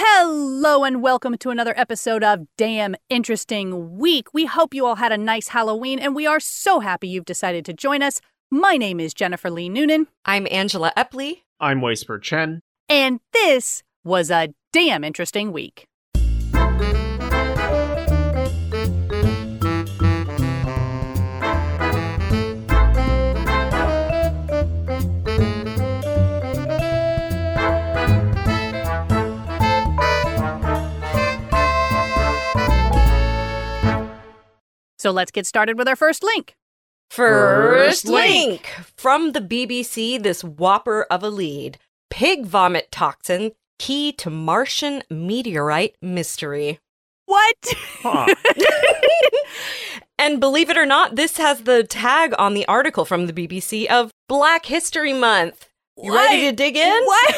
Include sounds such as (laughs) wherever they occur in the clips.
Hello and welcome to another episode of Damn Interesting Week. We hope you all had a nice Halloween and we are so happy you've decided to join us. My name is Jennifer Lee Noonan I'm Angela Epley. I'm Weisper Chen. and this was a damn interesting week. So let's get started with our first link. First, First link. from the BBC. This whopper of a lead: pig vomit toxin key to Martian meteorite mystery. What? Huh. (laughs) And believe it or not, this has the tag on the article from the BBC of Black History Month. You ready to dig in? What?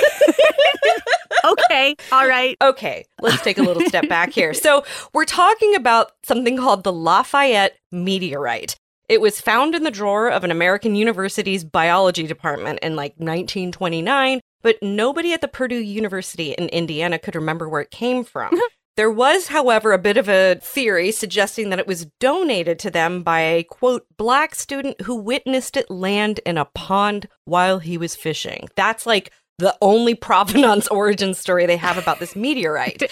(laughs) okay, all right. Okay, let's take a little step back here. So, we're talking about something called the Lafayette meteorite. It was found in the drawer of an American university's biology department in like 1929, but nobody at the Purdue University in Indiana could remember where it came from. (laughs) There was, however, a bit of a theory suggesting that it was donated to them by a quote, black student who witnessed it land in a pond while he was fishing. That's like the only (laughs) provenance origin story they have about this meteorite.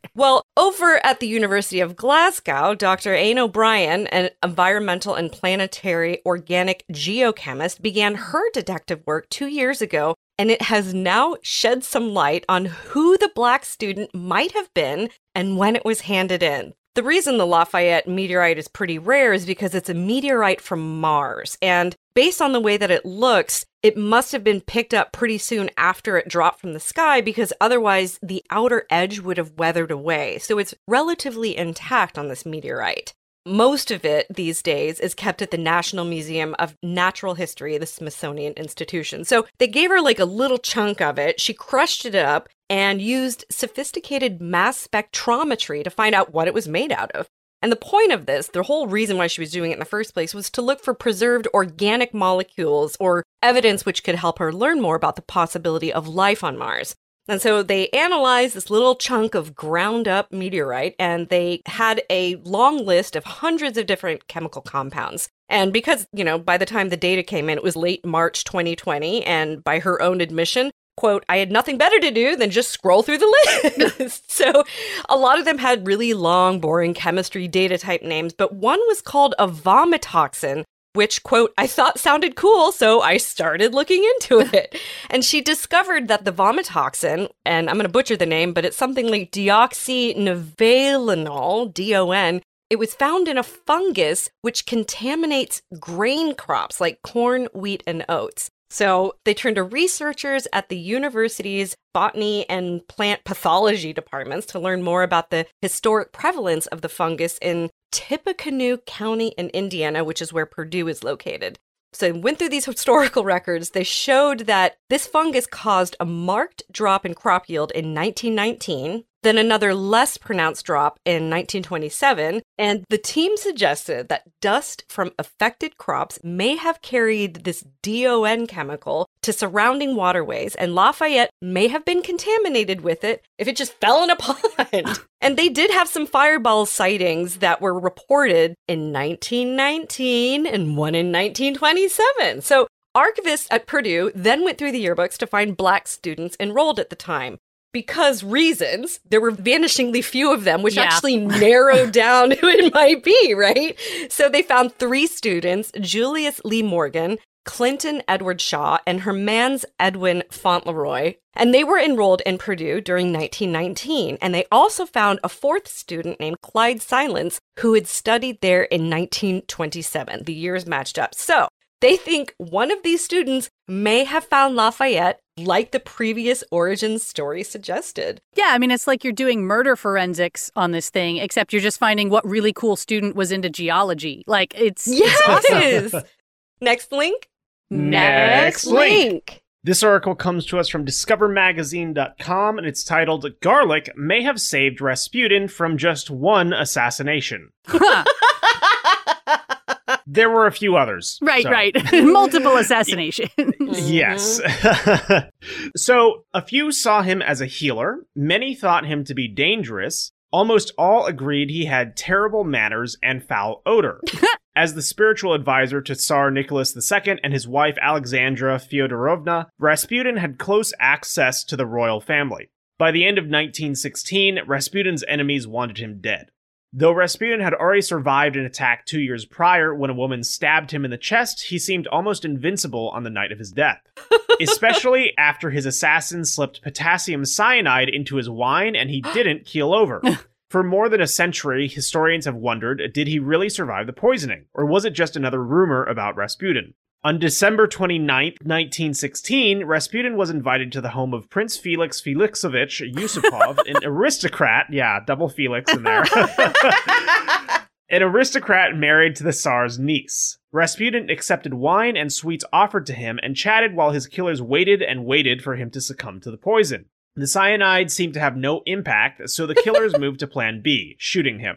(laughs) Well, over at the University of Glasgow, Dr. Áine O'Brien, an environmental and planetary organic geochemist, began her detective work two years ago, and it has now shed some light on who the black student might have been and when it was handed in. The reason the Lafayette meteorite is pretty rare is because it's a meteorite from Mars. And based on the way that it looks, it must have been picked up pretty soon after it dropped from the sky because otherwise the outer edge would have weathered away. So it's relatively intact on this meteorite. Most of it these days is kept at the National Museum of Natural History, the Smithsonian Institution. So they gave her like a little chunk of it. She crushed it up and used sophisticated mass spectrometry to find out what it was made out of. And the point of this, the whole reason why she was doing it in the first place, was to look for preserved organic molecules or evidence which could help her learn more about the possibility of life on Mars. And so they analyzed this little chunk of ground up meteorite and they had a long list of hundreds of different chemical compounds. And because, you know, by the time the data came in, it was late March 2020, and by her own admission, quote, I had nothing better to do than just scroll through the (laughs) list. (laughs) so a lot of them had really long, boring chemistry data type names, but one was called a vomitoxin, which, quote, I thought sounded cool, so I started looking into (laughs) it. and she discovered that the vomitoxin, and I'm going to butcher the name, but it's something like deoxynivalenol, D-O-N, it was found in a fungus which contaminates grain crops like corn, wheat, and oats. So they turned to researchers at the university's botany and plant pathology departments to learn more about the historic prevalence of the fungus in Tippecanoe County in Indiana, which is where Purdue is located. So went through these (laughs) historical records. They showed that this fungus caused a marked drop in crop yield in 1919, then another less pronounced drop in 1927. And the team suggested that dust from affected crops may have carried this DON chemical to surrounding waterways, and Lafayette may have been contaminated with it if it just (laughs) fell in a pond. (laughs) and they did have some fireball sightings that were reported in 1919 and one in 1927. So archivists at Purdue then went through the yearbooks to find black students enrolled at the time. Because reasons, there were vanishingly few of them, which Yeah. actually narrowed (laughs) down who it might be, right? So they found three students Julius Lee Morgan, Clinton Edward Shaw, and her man's Edwin Fauntleroy. And they were enrolled in Purdue during 1919. And they also found a fourth student named Clyde Silance, who had studied there in 1927. The years matched up. So they think one of these students may have found Lafayette like the previous origin story suggested. Yeah, I mean, it's like you're doing murder forensics on this thing, except you're just finding what really cool student was into geology. Like, it's, it's awesome. (laughs) Next link. Next link. This article comes to us from discovermagazine.com and it's titled Garlic May Have Saved Rasputin from Just One Assassination. (laughs) Huh. There were a few others. Right, so. right. (laughs) Multiple assassinations. (laughs) Yes. (laughs) so, a few saw him as a healer. Many thought him to be dangerous. Almost all agreed he had terrible manners and foul odor. As the spiritual advisor to Tsar Nicholas II and his wife Alexandra Fyodorovna, Rasputin had close access to the royal family. By the end of 1916, Rasputin's enemies wanted him dead. Though Rasputin had already survived an attack two years prior when a woman stabbed him in the chest, he seemed almost invincible on the night of his death. (laughs) Especially after his assassin slipped potassium cyanide into his wine and he (gasps) didn't keel over. (laughs) For more than a century, historians have wondered did he really survive the poisoning, or was it just another rumor about Rasputin? On December 29, 1916, Rasputin was invited to the home of Prince Felix Felixovich Yusupov, an (laughs) aristocrat. Yeah, double Felix in there. (laughs) an aristocrat married to the Tsar's niece. Rasputin accepted wine and sweets offered to him and chatted while his killers waited and waited for him to succumb to the poison. The cyanide seemed to have no impact, so the killers (laughs) moved to plan B, shooting him.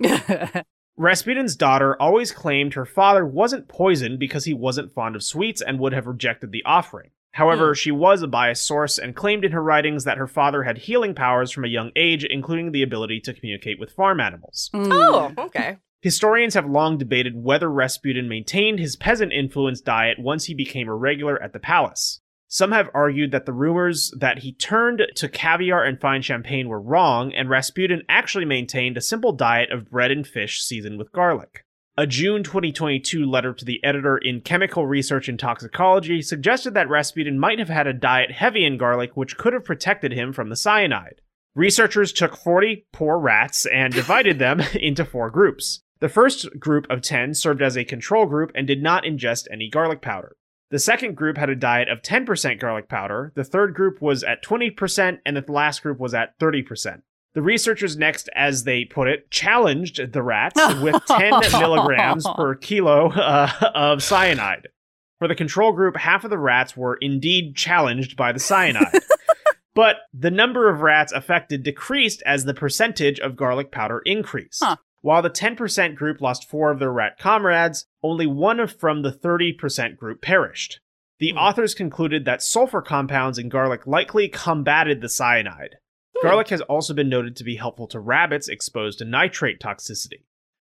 Rasputin's daughter always claimed her father wasn't poisoned because he wasn't fond of sweets and would have rejected the offering. However, hmm. she was a biased source and claimed in her writings that her father had healing powers from a young age, including the ability to communicate with farm animals. Mm. Oh, okay. Historians have long debated whether Rasputin maintained his peasant influenced diet once he became a regular at the palace. Some have argued that the rumors that he turned to caviar and fine champagne were wrong, and Rasputin actually maintained a simple diet of bread and fish seasoned with garlic. A June 2022 letter to the editor in Chemical Research and Toxicology suggested that Rasputin might have had a diet heavy in garlic, which could have protected him from the cyanide. Researchers took 40 poor rats and divided (laughs) them (laughs) into four groups. The first group of 10 served as a control group and did not ingest any garlic powder. The second group had a diet of 10% garlic powder, the third group was at 20%, and the last group was at 30%. The researchers next, as they put it, challenged the rats with (laughs) 10 milligrams per kilo uh, of cyanide. For the control group, half of the rats were indeed challenged by the cyanide. (laughs) but the number of rats affected decreased as the percentage of garlic powder increased. Huh. While the 10% group lost four of their rat comrades, only one from the 30% group perished. The Hmm. authors concluded that sulfur compounds in garlic likely combated the cyanide. Garlic has also been noted to be helpful to rabbits exposed to nitrate toxicity.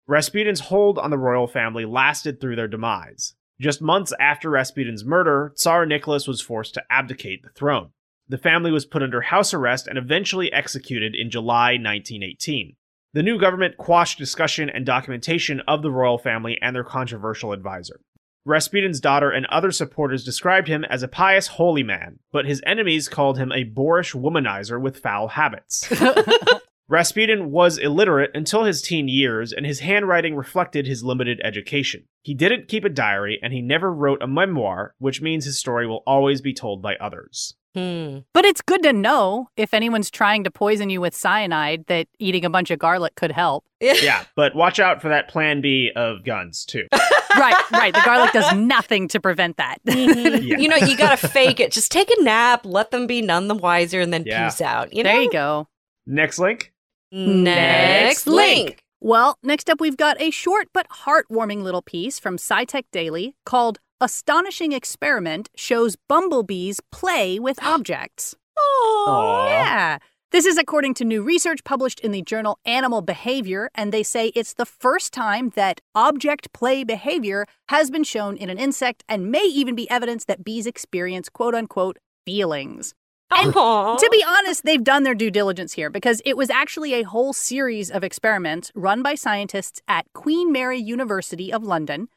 Rasputin's hold on the royal family lasted through their demise. Just months after Rasputin's murder, Tsar Nicholas was forced to abdicate the throne. The family was put under house arrest and eventually executed in July 1918. The new government quashed discussion and documentation of the royal family and their controversial advisor. Rasputin's daughter and other supporters described him as a pious holy man, but his enemies called him a boorish womanizer with foul habits. (laughs) Rasputin was illiterate until his teen years, and his handwriting reflected his limited education. He didn't keep a diary, and he never wrote a memoir, which means his story will always be told by others. Hmm. But it's good to know if anyone's trying to poison you with cyanide that eating a bunch of garlic could help. (laughs) Yeah, but watch out for that plan B of guns, too. (laughs) right, right. The garlic does nothing to prevent that. (laughs) Yeah. You know, you gotta fake it. Just take a nap, let them be none the wiser, and then Yeah. peace out. You know? there you go. Next link. Next link. Well, next up, we've got a short but heartwarming little piece from SciTech Daily called Astonishing Experiment Shows Bumblebees Play with (gasps) Objects. Aw. Yeah. This is according to new research published in the journal Animal Behavior, and they say it's the first time that object play behavior has been shown in an insect and may even be evidence that bees experience quote unquote feelings. Aw. To be honest, they've done their due diligence here because it was actually a whole series of experiments run by scientists at Queen Mary University of London.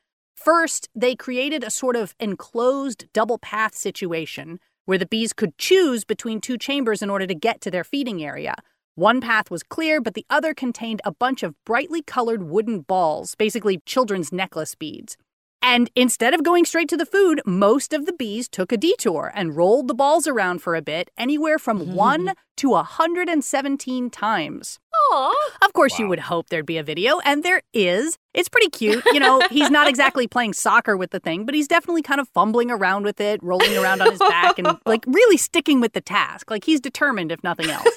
First, they created a sort of enclosed double path situation where the bees could choose between two chambers in order to get to their feeding area. One path was clear, but the other contained a bunch of brightly colored wooden balls, basically children's necklace beads. And instead of going straight to the food, most of the bees took a detour and rolled the balls around for a bit, anywhere from (laughs) 1 to 117 times. Aw. Of course, you would hope there'd be a video, and there is. It's pretty cute. You know, he's not exactly playing soccer with the thing, but he's definitely kind of fumbling around with it, rolling around on his back, and (laughs) like really sticking with the task. Like he's determined, if nothing else.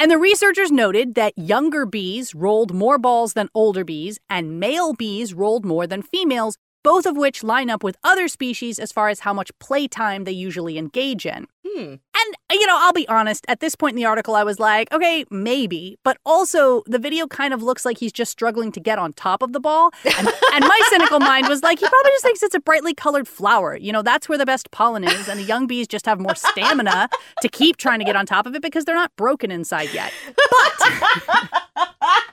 And the researchers noted that younger bees rolled more balls than older bees, and male bees rolled more than females, both of which line up with other species as far as how much playtime they usually engage in. Hmm. And, uh, you know, I'll be honest, at this point in the article, I was like, okay, maybe. But also, the video kind of looks like he's just struggling to get on top of the ball. And, (laughs) and my cynical mind was like, he probably just thinks it's a brightly colored flower. You know, that's where the best pollen is. And the young bees just have more stamina to keep trying to get on top of it because they're not broken inside yet. But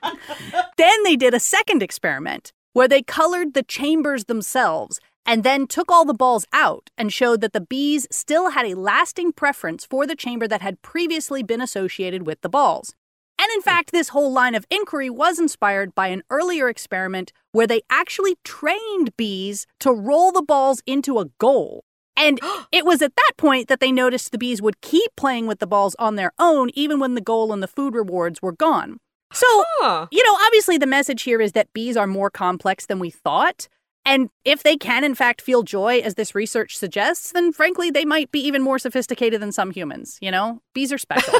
(laughs) then they did a second experiment where they colored the chambers themselves and then took all the balls out and showed that the bees still had a lasting preference for the chamber that had previously been associated with the balls. And in fact, this whole line of inquiry was inspired by an earlier experiment where they actually trained bees to roll the balls into a goal. And (gasps) it was at that point that they noticed the bees would keep playing with the balls on their own, even when the goal and the food rewards were gone. So, Huh. you know, obviously the message here is that bees are more complex than we thought. And if they can, in fact, feel joy, as this research suggests, then frankly, they might be even more sophisticated than some humans. You know, bees are special. (laughs)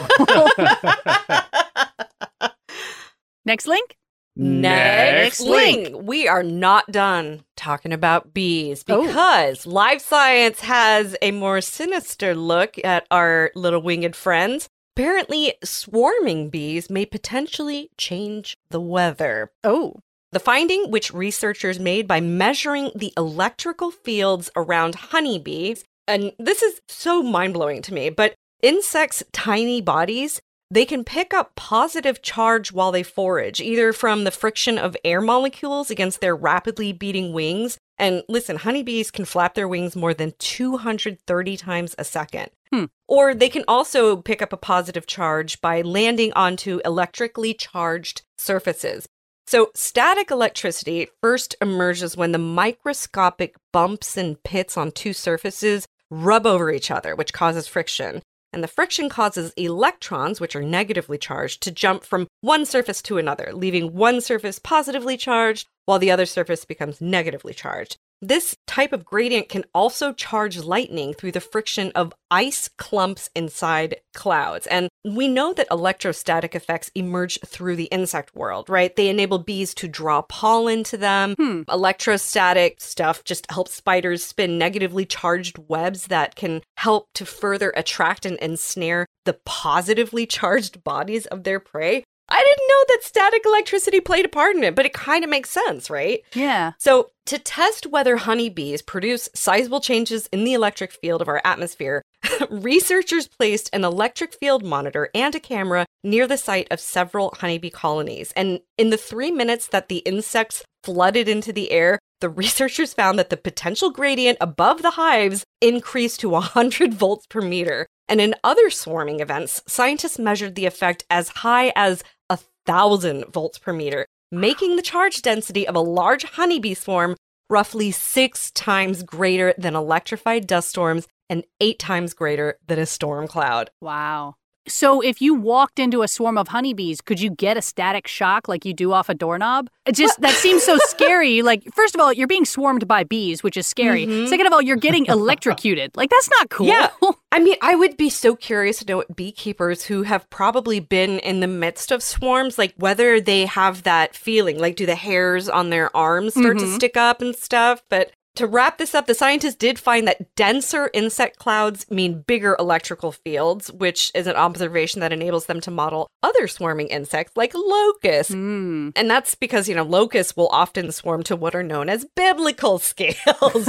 Next link. Next Next link. We are not done talking about bees Oh. because Live Science has a more sinister look at our little winged friends. Apparently, swarming bees may potentially change the weather. Oh, The finding, which researchers made by measuring the electrical fields around honeybees, and this is so mind blowing to me, but insects' tiny bodies, they can pick up positive charge while they forage, either from the friction of air molecules against their rapidly beating wings. And listen, honeybees can flap their wings more than 230 times a second. Hmm. Or they can also pick up a positive charge by landing onto electrically charged surfaces. So, static electricity first emerges when the microscopic bumps and pits on two surfaces rub over each other, which causes friction. And the friction causes electrons, which are negatively charged, to jump from one surface to another, leaving one surface positively charged while the other surface becomes negatively charged. This type of gradient can also charge lightning through the friction of ice clumps inside clouds. And we know that electrostatic effects emerge through the insect world, right? They enable bees to draw pollen to them. Hmm. Electrostatic stuff just helps spiders spin negatively charged webs that can help to further attract and ensnare the positively (laughs) charged bodies of their prey. I didn't know that static electricity played a part in it, but it kind of makes sense, right? yeah. So, to test whether honeybees produce sizable changes in the electric field of our atmosphere, (laughs) researchers placed an electric field monitor and a camera near the site of several honeybee colonies. And in the three minutes that the insects flooded into the air, the (laughs) researchers found that the potential gradient above the hives increased to (laughs) 100 volts per meter. And in other swarming events, scientists measured the effect as high as thousand volts per meter, making the charge density of a large honeybee swarm roughly six times greater than electrified dust storms and eight times greater than a storm cloud. Wow. So if you walked into a swarm of honeybees, could you get a static shock like you do off a doorknob? It just that seems so (laughs) scary. Like first of all, you're being swarmed by bees, which is scary. Mhm. Second of all, you're getting (laughs) electrocuted. Like that's not cool. Yeah. (laughs) I mean, I would be so curious to know what beekeepers who have probably been in the midst of swarms, like whether they have that feeling. Like, do the hairs on their arms start to Mhm. stick up and stuff? But to wrap this up, the scientists did find that denser insect clouds mean bigger electrical fields, which is an observation that enables them to model other swarming insects like locusts. Hmm. And that's because, you know, locusts will often swarm to what are known as biblical (laughs) scales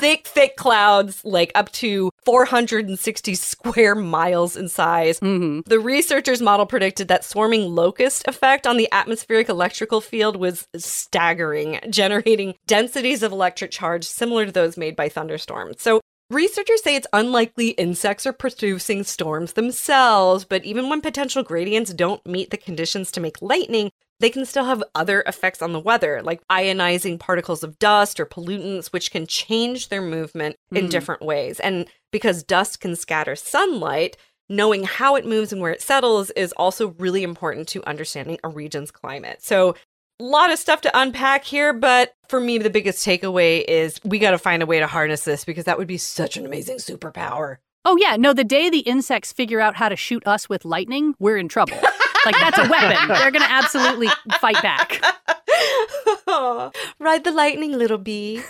thick, thick clouds, like up to 460 square miles in size. hmm The researchers' model predicted that swarming locust effect on the atmospheric electrical field was staggering, generating densities of electric charge similar to those made by thunderstorms. So, researchers say it's unlikely insects are producing storms themselves, but even when potential gradients don't meet the conditions to make lightning, they can still have other effects on the weather, like ionizing particles of dust or pollutants, which can change their movement in Mm. different ways. And because dust can scatter sunlight, knowing how it moves and where it settles is also really important to understanding a region's climate. So, a lot of stuff to unpack here, but for me, the biggest takeaway is we got to find a way to harness this because that would be such an amazing superpower. Oh yeah, no, the day the insects figure out how to shoot us with lightning, we're in trouble. Like that's a weapon. (laughs) They're going to absolutely fight back. (laughs) Ride the lightning, little bee.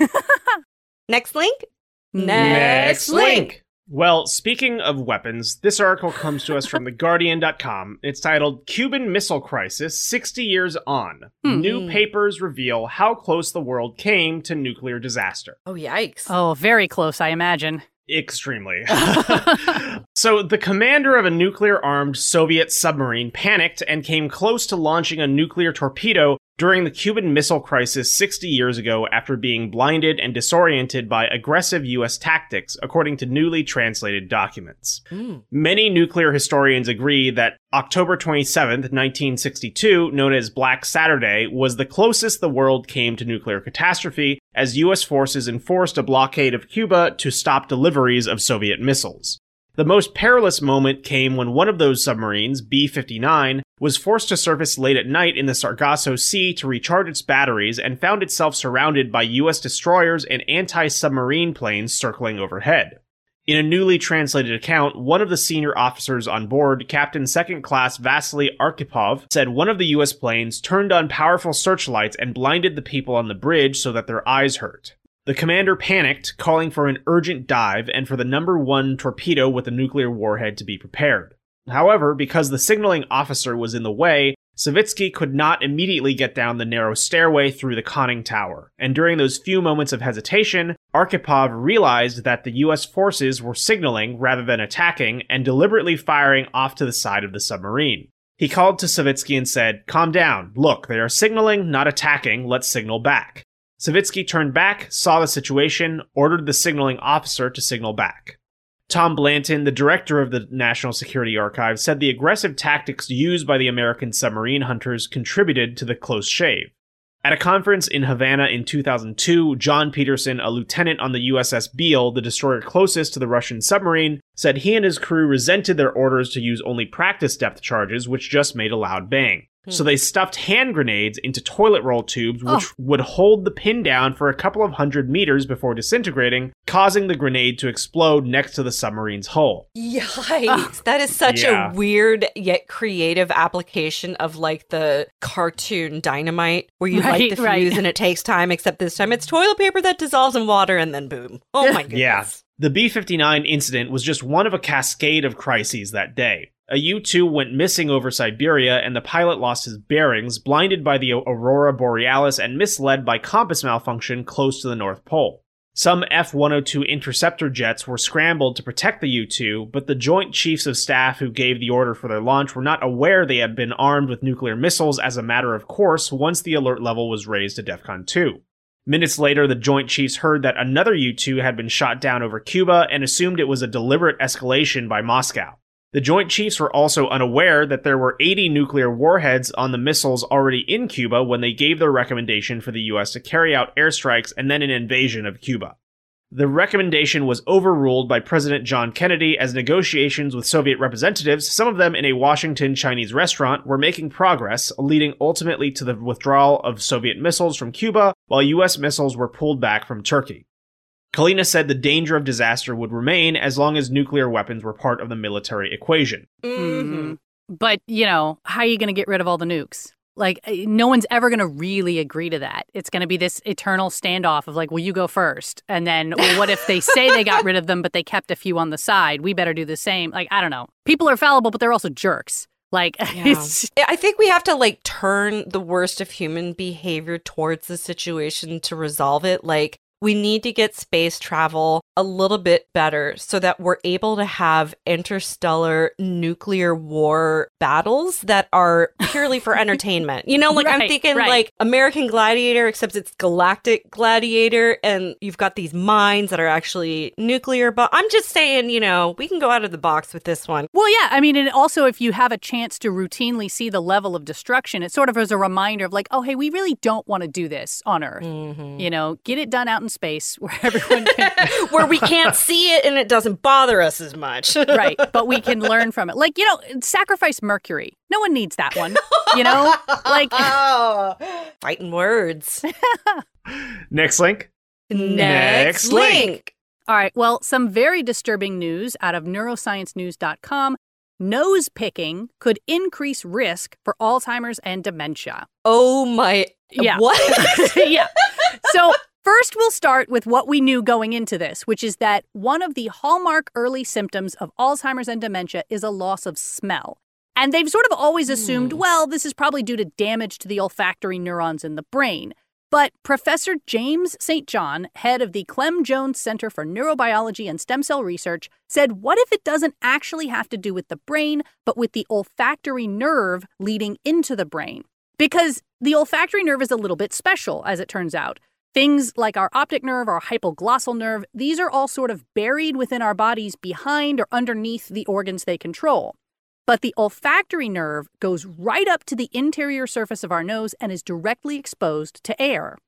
(laughs) Next link. Next link. Well, speaking of weapons, this article comes to us from (laughs) TheGuardian.com. It's titled Cuban Missile Crisis 60 Years On. Hmm. New papers reveal how close the world came to nuclear disaster. Oh, yikes. Oh, very close, I imagine. Extremely. (laughs) (laughs) so, the commander of a nuclear armed Soviet submarine panicked and came close to launching a nuclear torpedo during the Cuban Missile Crisis 60 years ago after being blinded and disoriented by aggressive U.S. tactics, according to newly translated documents. Mm. Many nuclear historians agree that October 27th, 1962, known as Black Saturday, was the closest the world came to nuclear catastrophe as U.S. forces enforced a blockade of Cuba to stop deliveries of Soviet missiles. The most perilous moment came when one of those submarines, B 59, was forced to surface late at night in the Sargasso Sea to recharge its batteries and found itself surrounded by U.S. destroyers and anti submarine planes circling overhead. In a newly translated account, one of the senior officers on board, Captain Second Class Vasily Arkhipov, said one of the U.S. planes turned on powerful searchlights and blinded the people on the bridge so that their eyes hurt. The commander panicked, calling for an urgent dive and for the number one torpedo with a nuclear warhead to be prepared. However, because the signaling officer was in the way, Savitsky could not immediately get down the narrow stairway through the conning tower, and during those few moments of hesitation, Arkhipov realized that the US forces were signaling rather than attacking and deliberately firing off to the side of the submarine. He called to Savitsky and said, Calm down. Look, they are signaling, not attacking. Let's signal back. Savitsky turned back, saw the situation, ordered the signaling officer to signal back. Tom Blanton, the director of the National Security Archive, said the aggressive tactics used by the American submarine hunters contributed to the close shave. At a conference in Havana in 2002, John Peterson, a lieutenant on the USS Beale, the destroyer closest to the Russian submarine, said he and his crew resented their orders to use only practice depth charges, which just made a loud bang. Hmm. So they stuffed hand grenades into toilet roll tubes, which Oh. would hold the pin down for a couple of hundred meters before disintegrating, causing the grenade to explode next to the submarine's hull. Yikes. That is such Yeah. a weird yet creative application of like the cartoon dynamite where you light the fuse right. and it takes time, except this time it's toilet paper that dissolves in water and then boom. Oh my (laughs) goodness. Yeah. The B 59 incident was just one of a cascade of crises that day. A U 2 went missing over Siberia, and the pilot lost his bearings, blinded by the aurora borealis and misled by compass malfunction close to the North Pole. Some F 102 interceptor jets were scrambled to protect the U 2, but the Joint Chiefs of Staff who gave the order for their launch were not aware they had been armed with nuclear missiles as a matter of course once the alert level was raised to DEFCON 2. Minutes later, the Joint Chiefs heard that another U 2 had been shot down over Cuba and assumed it was a deliberate escalation by Moscow. The Joint Chiefs were also unaware that there were 80 nuclear warheads on the missiles already in Cuba when they gave their recommendation for the US to carry out airstrikes and then an invasion of Cuba. The recommendation was overruled by President John Kennedy as negotiations with Soviet representatives, some of them in a Washington Chinese restaurant, were making progress, leading ultimately to the withdrawal of Soviet missiles from Cuba, while US missiles were pulled back from Turkey. Kalina said the danger of disaster would remain as long as nuclear weapons were part of the military equation. Mhm. But, you know, how are you going to get rid of all the nukes? Like, uh, no one's ever going to really agree to that. It's going to be this eternal standoff of like, well, you go first. And then, well, what if they say they got rid of them, but they kept a few on the side? We better do the same. Like, I don't know. People are fallible, but they're also jerks. Like, (laughs) Yeah, I think we have to like turn the worst of human behavior towards the situation to resolve it. Like, we need to get space travel a little bit better so that we're able to have interstellar nuclear war battles that are purely for (laughs) entertainment. You know, like I'm thinking right. like American Gladiator, except it's Galactic Gladiator, and you've got these mines that are actually nuclear. But I'm just saying, you know, we can go out of the box with this one. Well, yeah. I mean, and also if you have a chance to routinely see the level of destruction, it sort of is a reminder of like, oh, hey, we really don't want to do this on Earth. Mm-hmm. You know, get it done out in space where (laughs) everyone can. where we can't (laughs) see it and it doesn't bother us as much. (laughs) right. But we can learn from it. Like, you know, sacrifice Mercury. No one needs that one. You know? Like, oh, fighting words. Next link. Next, Next link. link. all right. Well, some very disturbing news out of neurosciencenews.com. nose picking could increase risk for Alzheimer's and dementia. Oh my. Yeah. What? yeah. So, first, we'll start with what we knew going into this, which is that one of the hallmark early symptoms of Alzheimer's and dementia is a loss of smell. And they've sort of always assumed, Hmm. well, this is probably due to damage to the olfactory neurons in the brain. But Professor James St. John, head of the Clem Jones Center for Neurobiology and Stem Cell Research, said, What if it doesn't actually have to do with the brain, but with the olfactory nerve leading into the brain? Because the olfactory nerve is a little bit special, as it turns out. Things like our optic nerve, our hypoglossal nerve, these are all sort of buried within our bodies behind or underneath the organs they control. But the olfactory nerve goes right up to the interior surface of our nose and is directly exposed to air.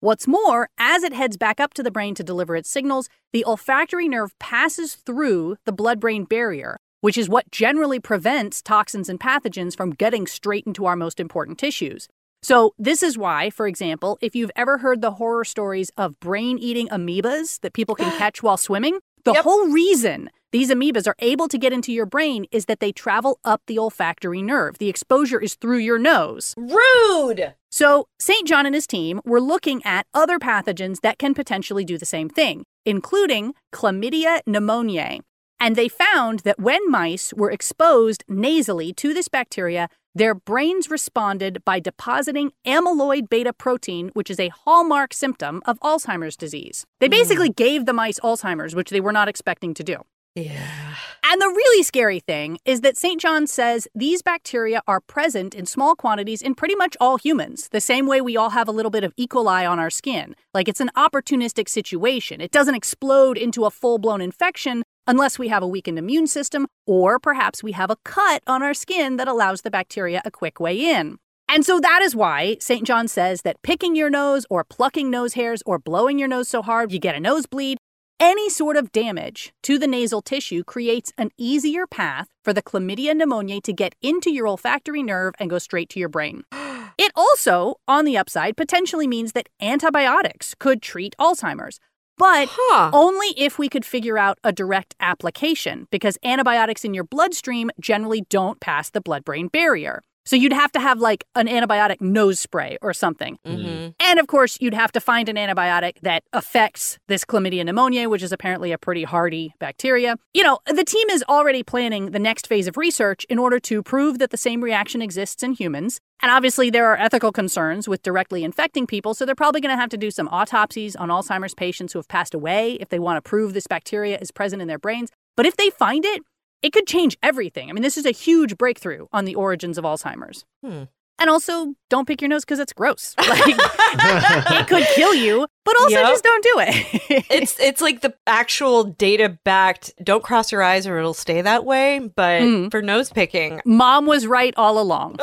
What's more, as it heads back up to the brain to deliver its signals, the olfactory nerve passes through the blood brain barrier, which is what generally prevents toxins and pathogens from getting straight into our most important tissues. So, this is why, for example, if you've ever heard the horror stories of brain eating amoebas that people can (gasps) catch while swimming, the Yep. whole reason these amoebas are able to get into your brain is that they travel up the olfactory nerve. The exposure is through your nose. Rude. So, St. John and his team were looking at other pathogens that can potentially do the same thing, including Chlamydia pneumoniae. And they found that when mice were exposed nasally to this bacteria, their brains responded by depositing amyloid beta protein, which is a hallmark symptom of Alzheimer's disease. They hmm. basically gave the mice Alzheimer's, which they were not expecting to do. Yeah. And the really scary thing is that St. John says these bacteria are present in small quantities in pretty much all humans, the same way we all have a little bit of E. coli on our skin. Like it's an opportunistic situation. It doesn't explode into a full blown infection unless we have a weakened immune system, or perhaps we have a cut on our skin that allows the bacteria a quick way in. And so that is why St. John says that picking your nose or plucking nose hairs or blowing your nose so hard you get a nosebleed any sort of damage to the nasal tissue creates an easier path for the chlamydia pneumoniae to get into your olfactory nerve and go straight to your brain. (gasps) It also, on the upside, potentially means that antibiotics could treat Alzheimer's, but Huh. only if we could figure out a direct application, because antibiotics in your bloodstream generally don't pass the blood brain barrier. So you'd have to have like an antibiotic nose spray or something. hmm And of course, you'd have to find an antibiotic that affects this chlamydia pneumoniae, which is apparently a pretty hardy bacteria. You know, the team is already planning the next phase of research in order to prove that the same reaction exists in humans. And obviously, there are ethical concerns with directly infecting people, so they're probably going to have to do some autopsies on Alzheimer's patients who have passed away if they want to prove this bacteria is present in their brains. But if they find it, it could change everything. I mean, this is a huge breakthrough on the origins of Alzheimer's. Hmm. And also, don't pick your nose because it's gross. (laughs) Like, it (laughs) could kill you, but also Yep. just don't do it. (laughs) It's it's like the actual data backed. Don't cross your eyes or it'll stay that way. But Mm. for nose picking, Mom was right all along.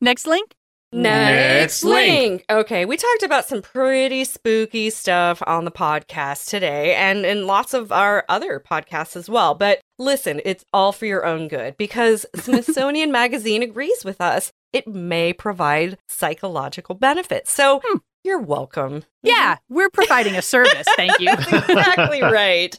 Next link. Next link. Okay, we talked about some pretty spooky stuff on the podcast today and in lots of our other podcasts as well. But listen, it's all for your own good because (laughs) Smithsonian Magazine agrees with us. It may provide psychological benefits. So Hmm. You're welcome. Yeah, mm-hmm. we're providing a service. Thank you. That's (laughs) exactly right.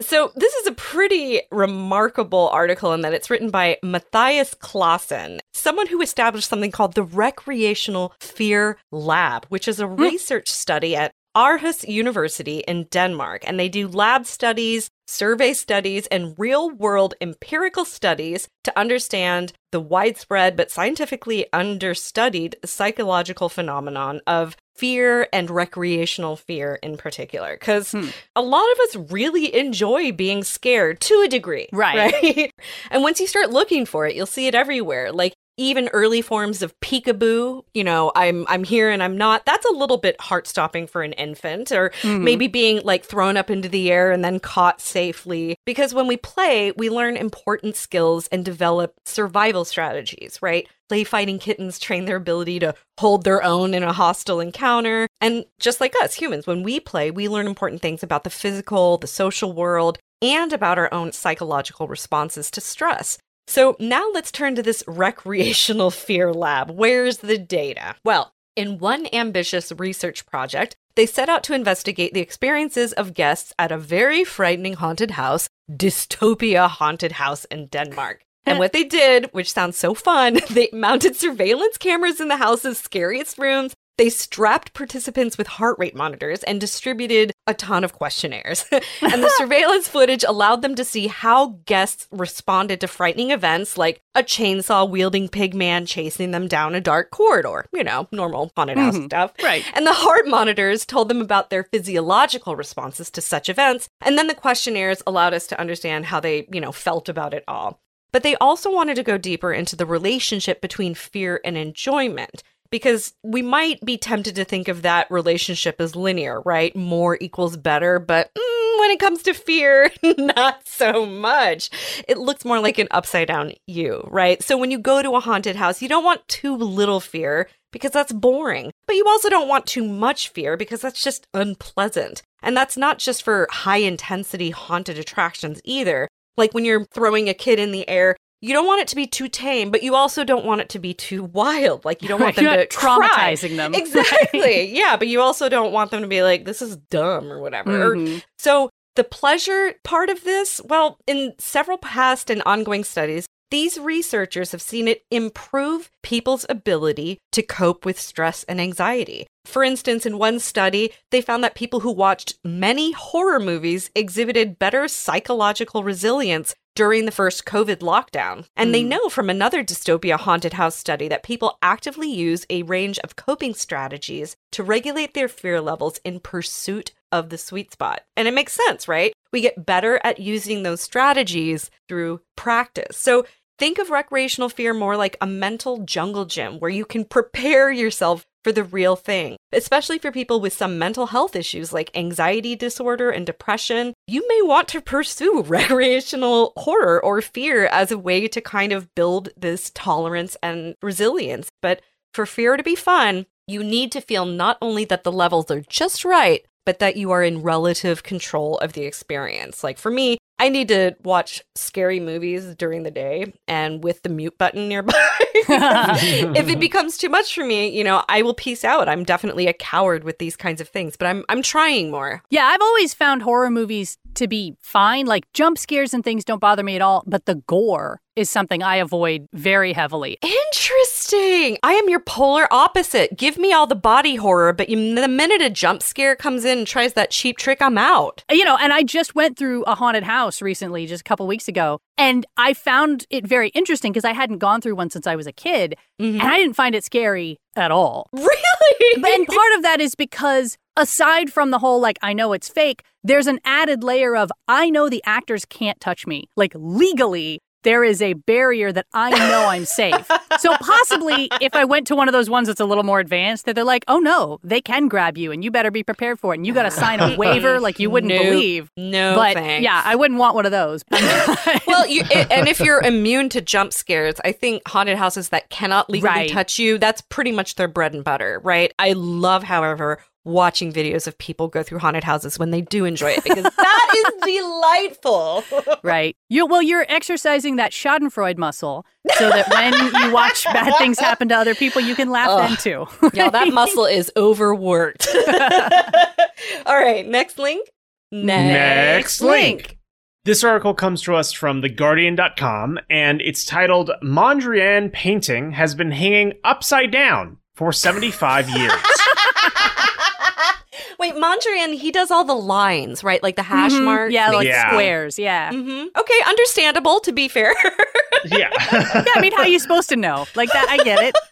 So, this is a pretty remarkable article in that it's written by Mathias Clasen, someone who established something called the Recreational Fear Lab, which is a hmm. research study at Aarhus University in Denmark. And they do lab studies, survey studies, and real world empirical studies to understand the widespread but scientifically understudied psychological phenomenon of fear and recreational fear in particular. Because Hmm. a lot of us really enjoy being scared to a degree. Right. (laughs) Right. and once you start looking for it, you'll see it everywhere. Like even early forms of peekaboo, you know, I'm I'm here and I'm not. That's a little bit heart-stopping for an infant or Mhm. maybe being like thrown up into the air and then caught safely. Because when we play, we learn important skills and develop survival strategies, right? Play fighting kittens train their ability to hold their own in a hostile encounter. And just like us humans, when we play, we learn important things about the physical, the social world, and about our own psychological responses to stress. So now let's turn to this recreational fear lab. Where's the data? Well, In one ambitious research project, they set out to investigate the experiences of guests at a very frightening haunted house, Dystopia Haunted House in Denmark. And (laughs) what they did, which sounds so fun, (laughs) they mounted surveillance cameras in the house's scariest rooms. They strapped participants with heart rate monitors and distributed a ton of questionnaires. (laughs) and the (laughs) surveillance footage allowed them to see how guests responded to frightening events like a chainsaw wielding pig man chasing them down a dark corridor. You know, normal haunted house Mhm. stuff. Right. And the heart monitors told them about their physiological responses to such events. And then the questionnaires allowed us to understand how they, you know, felt about it all. But they also wanted to go deeper into the relationship between fear and enjoyment. Because we might be tempted to think of that relationship as linear, right? More equals better, but mm, when it comes to fear, (laughs) not so much. It looks more like an upside down U, right? So when you go to a haunted house, you don't want too little fear because that's boring. But you also don't want too much fear because that's just unpleasant. And that's not just for high intensity haunted attractions either. Like when you're throwing a kid in the air, you don't want it to be too tame, but you also don't want it to be too wild. Like you don't want (laughs) them to not cry. traumatizing them. (laughs) Exactly. yeah, but you also don't want them to be like, this is dumb or whatever. Or- Mhm. so, the pleasure part of this, well, in several past and ongoing studies, these researchers have seen it improve people's ability to cope with stress and anxiety. For instance, in one study, they found that people who watched many horror movies exhibited better psychological resilience during the first COVID lockdown. And they Hmm. know from another dystopia haunted house study that people actively use a range of coping strategies to regulate their fear levels in pursuit of the sweet spot. And it makes sense, right? We get better at using those strategies through practice. So think of recreational fear more like a mental jungle gym where you can (laughs) prepare yourself for the real thing. Especially for people with some mental health issues like anxiety disorder and depression, you may want to pursue (laughs) recreational horror or fear as a way to kind of build this tolerance and resilience. But for fear to be fun, you need to feel not only that the levels are just right, but that you are in relative control of the experience. Like for me, I need to watch scary movies during the day and with the mute button nearby. (laughs) if it becomes too much for me, you know, I will peace out. I'm definitely a coward with these kinds of things, but I'm I'm trying more. Yeah, I've always found horror movies to be fine. Like jump scares and things don't bother me at all, but the gore is something I avoid very heavily. Interesting. I am your polar opposite. Give me all the body horror, but you, the minute a jump scare comes in and tries that cheap trick, I'm out. You know, and I just went through a haunted house recently, just a couple weeks ago, and I found it very interesting because I hadn't gone through one since I was a kid, Mhm. and I didn't find it scary at all. Really? But- and part of that is because aside from the whole like I know it's fake, there's an added layer of I know the actors can't touch me. Like legally, there is a barrier that I know I'm safe. So possibly if I went to one of those ones that's a little more advanced, that they're like, oh no, they can grab you and you better be prepared for it. And you got to sign a (laughs) waiver like you wouldn't Nope. believe. no, but thanks. yeah, I wouldn't want one of those. (laughs) well, you, i- and if you're immune to jump scares, I think haunted houses that cannot legally Right. touch you, that's pretty much their bread and butter, right? I love, however, watching videos of people go through haunted houses when they do enjoy it because that is (laughs) delightful. right. You well, you're exercising that Schadenfreude muscle so that when you watch bad things happen to other people, you can laugh then too. Yeah, that (laughs) muscle is overworked. (laughs) All right, next link. Next link. This article comes to us from TheGuardian.com, and it's titled Mondrian Painting Has Been Hanging Upside Down for 75 Years. Wait, Mondrian, he does all the lines, right? Like the hash Mhm. marks. Yeah, like Yeah. squares. Yeah. hmm Okay, understandable. To be fair. (laughs) yeah. Yeah, I mean, how are you supposed to know? Like that, I get it. (laughs)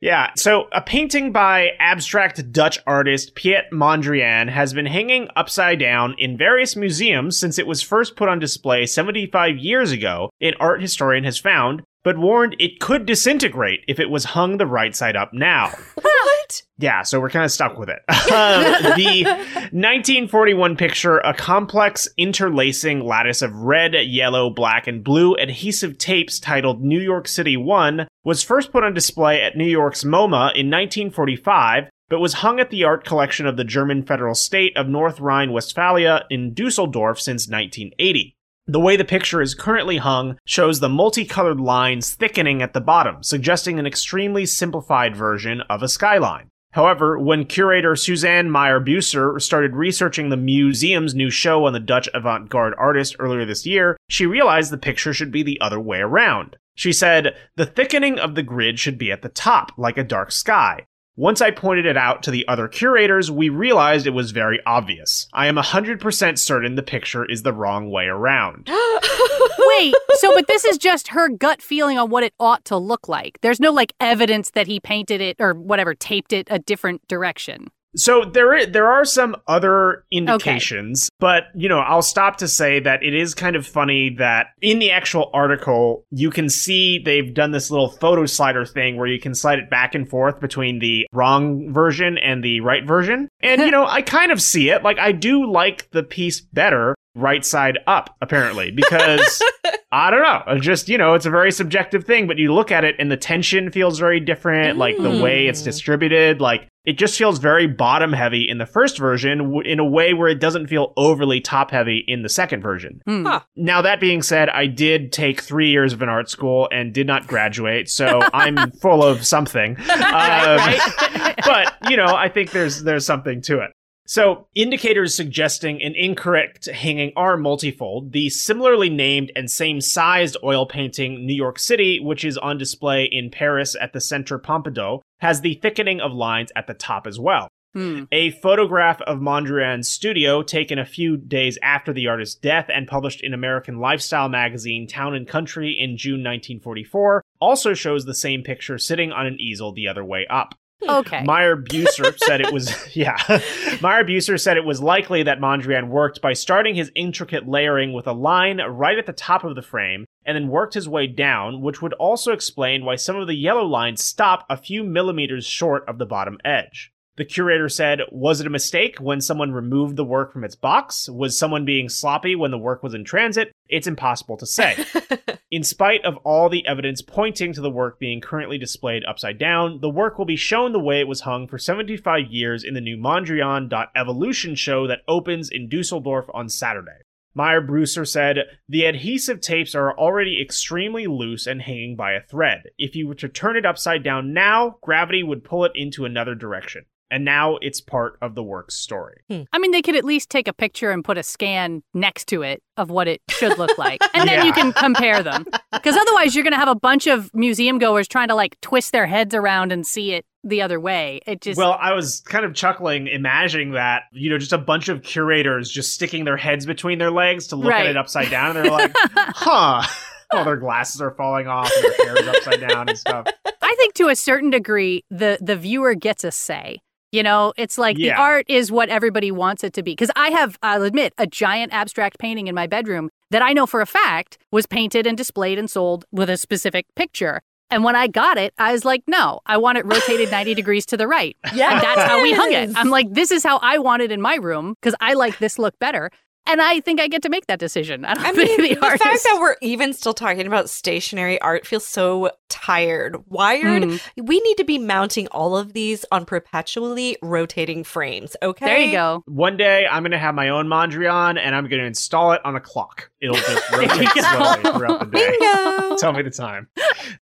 Yeah, so a painting by abstract Dutch artist Piet Mondrian has been hanging upside down in various museums since it was first put on display 75 years ago, an art historian has found, but warned it could disintegrate if it was hung the right side up now. (laughs) what? Yeah, so we're kind of stuck with it. (laughs) Um, the 1941 picture, a complex interlacing lattice of red, yellow, black, and blue adhesive tapes titled New York City 1, was first put on display at New York's MoMA in 1945, but was hung at the art collection of the German federal state of North Rhine Westphalia in Dusseldorf since 1980. The way the picture is currently hung shows the multicolored lines thickening at the bottom, suggesting an extremely simplified version of a skyline. However, when curator Susanne Meyer Buser started researching the museum's new show on the Dutch avant garde artist earlier this year, she realized the picture should be the other way around. She said, The thickening of the grid should be at the top, like a dark sky. Once I pointed it out to the other curators, we realized it was very obvious. I am 100% certain the picture is the wrong way around. (gasps) Wait, so but this is just her gut feeling on what it ought to look like. There's no like evidence that he painted it or whatever, taped it a different direction. So there is, there are some other indications, but you know, I'll stop to say that it is kind of funny that in the actual article you can see they've done this little photo slider thing where you can slide it back and forth between the wrong version and the right version. And you know, (laughs) I kind of see it. Like I do like the piece better right side up apparently because (laughs) I don't know. Just, you know, it's a very subjective thing, but you look at it and the tension feels very different. Like the way it's Mm. distributed, like it just feels very bottom heavy in the first version w- in a way where it doesn't feel overly top heavy in the second version. Hmm. Huh. Now, that being said, I did take three years of an art school and did not graduate, so (laughs) I'm full of something. (laughs) Um, (laughs) but, you know, I think there's there's something to it. So, indicators suggesting an incorrect hanging are multifold. The similarly named and same sized oil painting New York City, which is on display in Paris at the Centre Pompidou, has the thickening of lines at the top as well. Hmm. A photograph of Mondrian's studio, taken a few days after the artist's death and published in American lifestyle magazine Town and Country in June 1944, also shows the same picture sitting on an easel the other way up. Okay. Meyer Buser (laughs) said it was yeah. (laughs) Meyer Buser said it was likely that Mondrian worked by starting his intricate layering with a line right at the top of the frame and then worked his way down, which would also explain why some of the yellow lines stop a few millimeters short of the bottom edge. The curator said, Was it a mistake when someone removed the work from its box? Was someone being sloppy when the work was in transit? It's impossible to say. (laughs) In spite of all the evidence pointing to the work being currently displayed upside down, the work will be shown the way it was hung for 75 years in the new Mondrian.evolution show that opens in Dusseldorf on Saturday. Meyer Buser said, The adhesive tapes are already extremely loose and hanging by a thread. If you were to turn it upside down now, gravity would pull it into another direction. And now it's part of the work's story. Hmm. I mean, they could at least take a picture and put a scan next to it of what it should look like. And then Yeah. you can compare them. (laughs) Because otherwise, you're going to have a bunch of museum goers trying to like twist their heads around and see it the other way. It just. Well, I was kind of chuckling, imagining that, you know, just a bunch of curators just sticking their heads between their legs to look Right. at it upside down. And they're like, (laughs) huh. (laughs) All their glasses are falling off and their hair is upside down and stuff. I think to a certain degree, the the viewer gets a say. You know, it's like the art is what everybody wants it to be. Because I have, I'll admit, a giant abstract painting in my bedroom that I know for a fact was painted and displayed and sold with a specific picture. And when I got it, I was like, no, I want it rotated 90 (laughs) degrees to the right. Yeah. And that's how we hung it. I'm like, this is how I want it in my room because I like this look better. And I think I get to make that decision. I don't I mean, the, the, fact that we're even still talking about stationary art feels so tired, wired. Mhm. We need to be mounting all of these on perpetually rotating frames. Okay, There you go. One day I'm going to have my own Mondrian and I'm going to install it on a clock. It'll just (laughs) rotate slowly throughout the day. Bingo. (laughs) Tell me the time.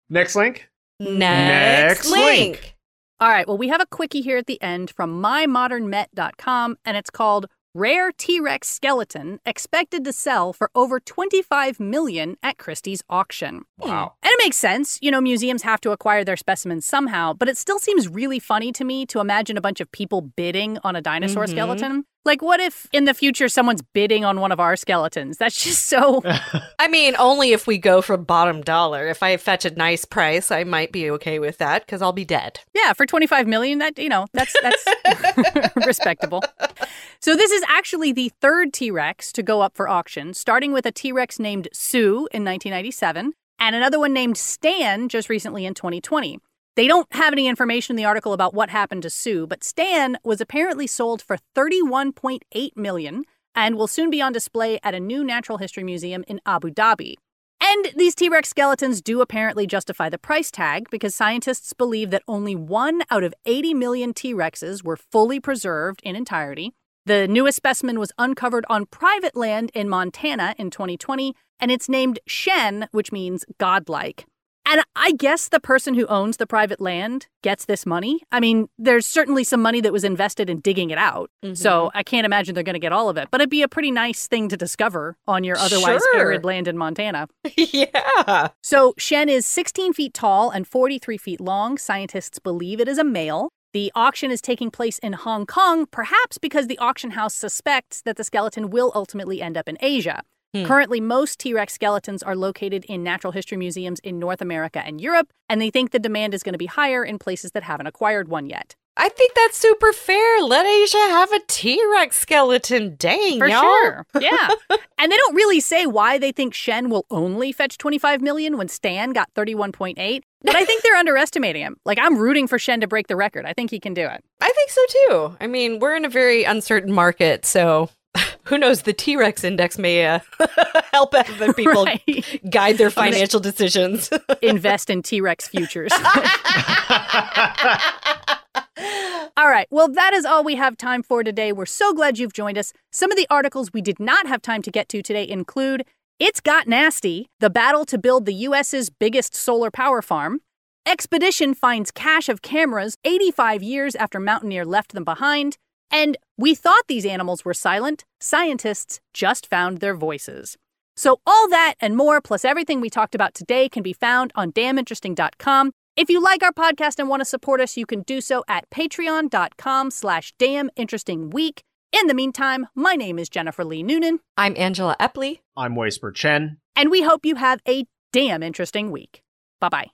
Next link. Next, Next link. link. All right. Well, we have a quickie here at the end from mymodernmet.com, and it's called Rare T-Rex Skeleton Expected to Sell for Over 25 Million at Christie's Auction. Wow. And it makes sense. You know, museums have to acquire their specimens somehow, but it still seems really funny to me to imagine a bunch of people bidding on a dinosaur Mhm. skeleton. Like, what if in the future someone's bidding on one of our skeletons? That's just so. (laughs) I mean, only if we go for bottom dollar. If I fetch a nice price, I might be okay with that because I'll be dead. Yeah, for 25 million, that, you know, that's that's (laughs) (laughs) respectable. So this is actually the third T-Rex to go up for auction, starting with a T-Rex named Sue in 1997 and another one named Stan just recently in 2020. They don't have any information in the article about what happened to Sue, but Stan was apparently sold for 31.8 million and will soon be on display at a new natural history museum in Abu Dhabi. And these T Rex skeletons do apparently justify the price tag because scientists believe that only one out of 80 million T Rexes were fully preserved in entirety. The newest specimen was uncovered on private land in Montana in 2020, and it's named Shen, which means godlike. And I guess the person who owns the private land gets this money. I mean, there's certainly some money that was invested in digging it out. Mm-hmm. So I can't imagine they're going to get all of it. But it'd be a pretty nice thing to discover on your otherwise Sure. arid land in Montana. (laughs) yeah. So Shen is 16 feet tall and 43 feet long. Scientists believe it is a male. The auction is taking place in Hong Kong, perhaps because the auction house suspects that the skeleton will ultimately end up in Asia. Hmm. Currently, most T Rex skeletons are located in natural history museums in North America and Europe, and they think the demand is going to be higher in places that haven't acquired one yet. I think that's super fair. Let Asia have a T Rex skeleton. Dang, For y'all. sure. (laughs) Yeah. and they don't really say why they think Shen will only fetch 25 million when Stan got 31.8, but I think they're (laughs) underestimating him. Like I'm rooting for Shen to break the record. I think he can do it. I think so too. I mean, we're in a very uncertain market, so (laughs) who knows? The T Rex index may uh, help other people Right. guide their financial decisions. Invest in T-Rex futures. All right. Well, that is all we have time for today. We're so glad you've joined us. Some of the articles we did not have time to get to today include It's Got Nasty, the battle to build the U.S.'s biggest solar power farm. Expedition finds cache of cameras 85 years after Mountaineer left them behind. And we thought these animals were silent. Scientists just found their voices. So all that and more, plus everything we talked about today, can be found on damninteresting.com. If you like our podcast and want to support us, you can do so at patreon.com slash damninterestingweek. In the meantime, my name is Jennifer Lee Noonan, I'm Angela Epley. I'm Whisper Chen. and we hope you have a damn interesting week. Bye-bye.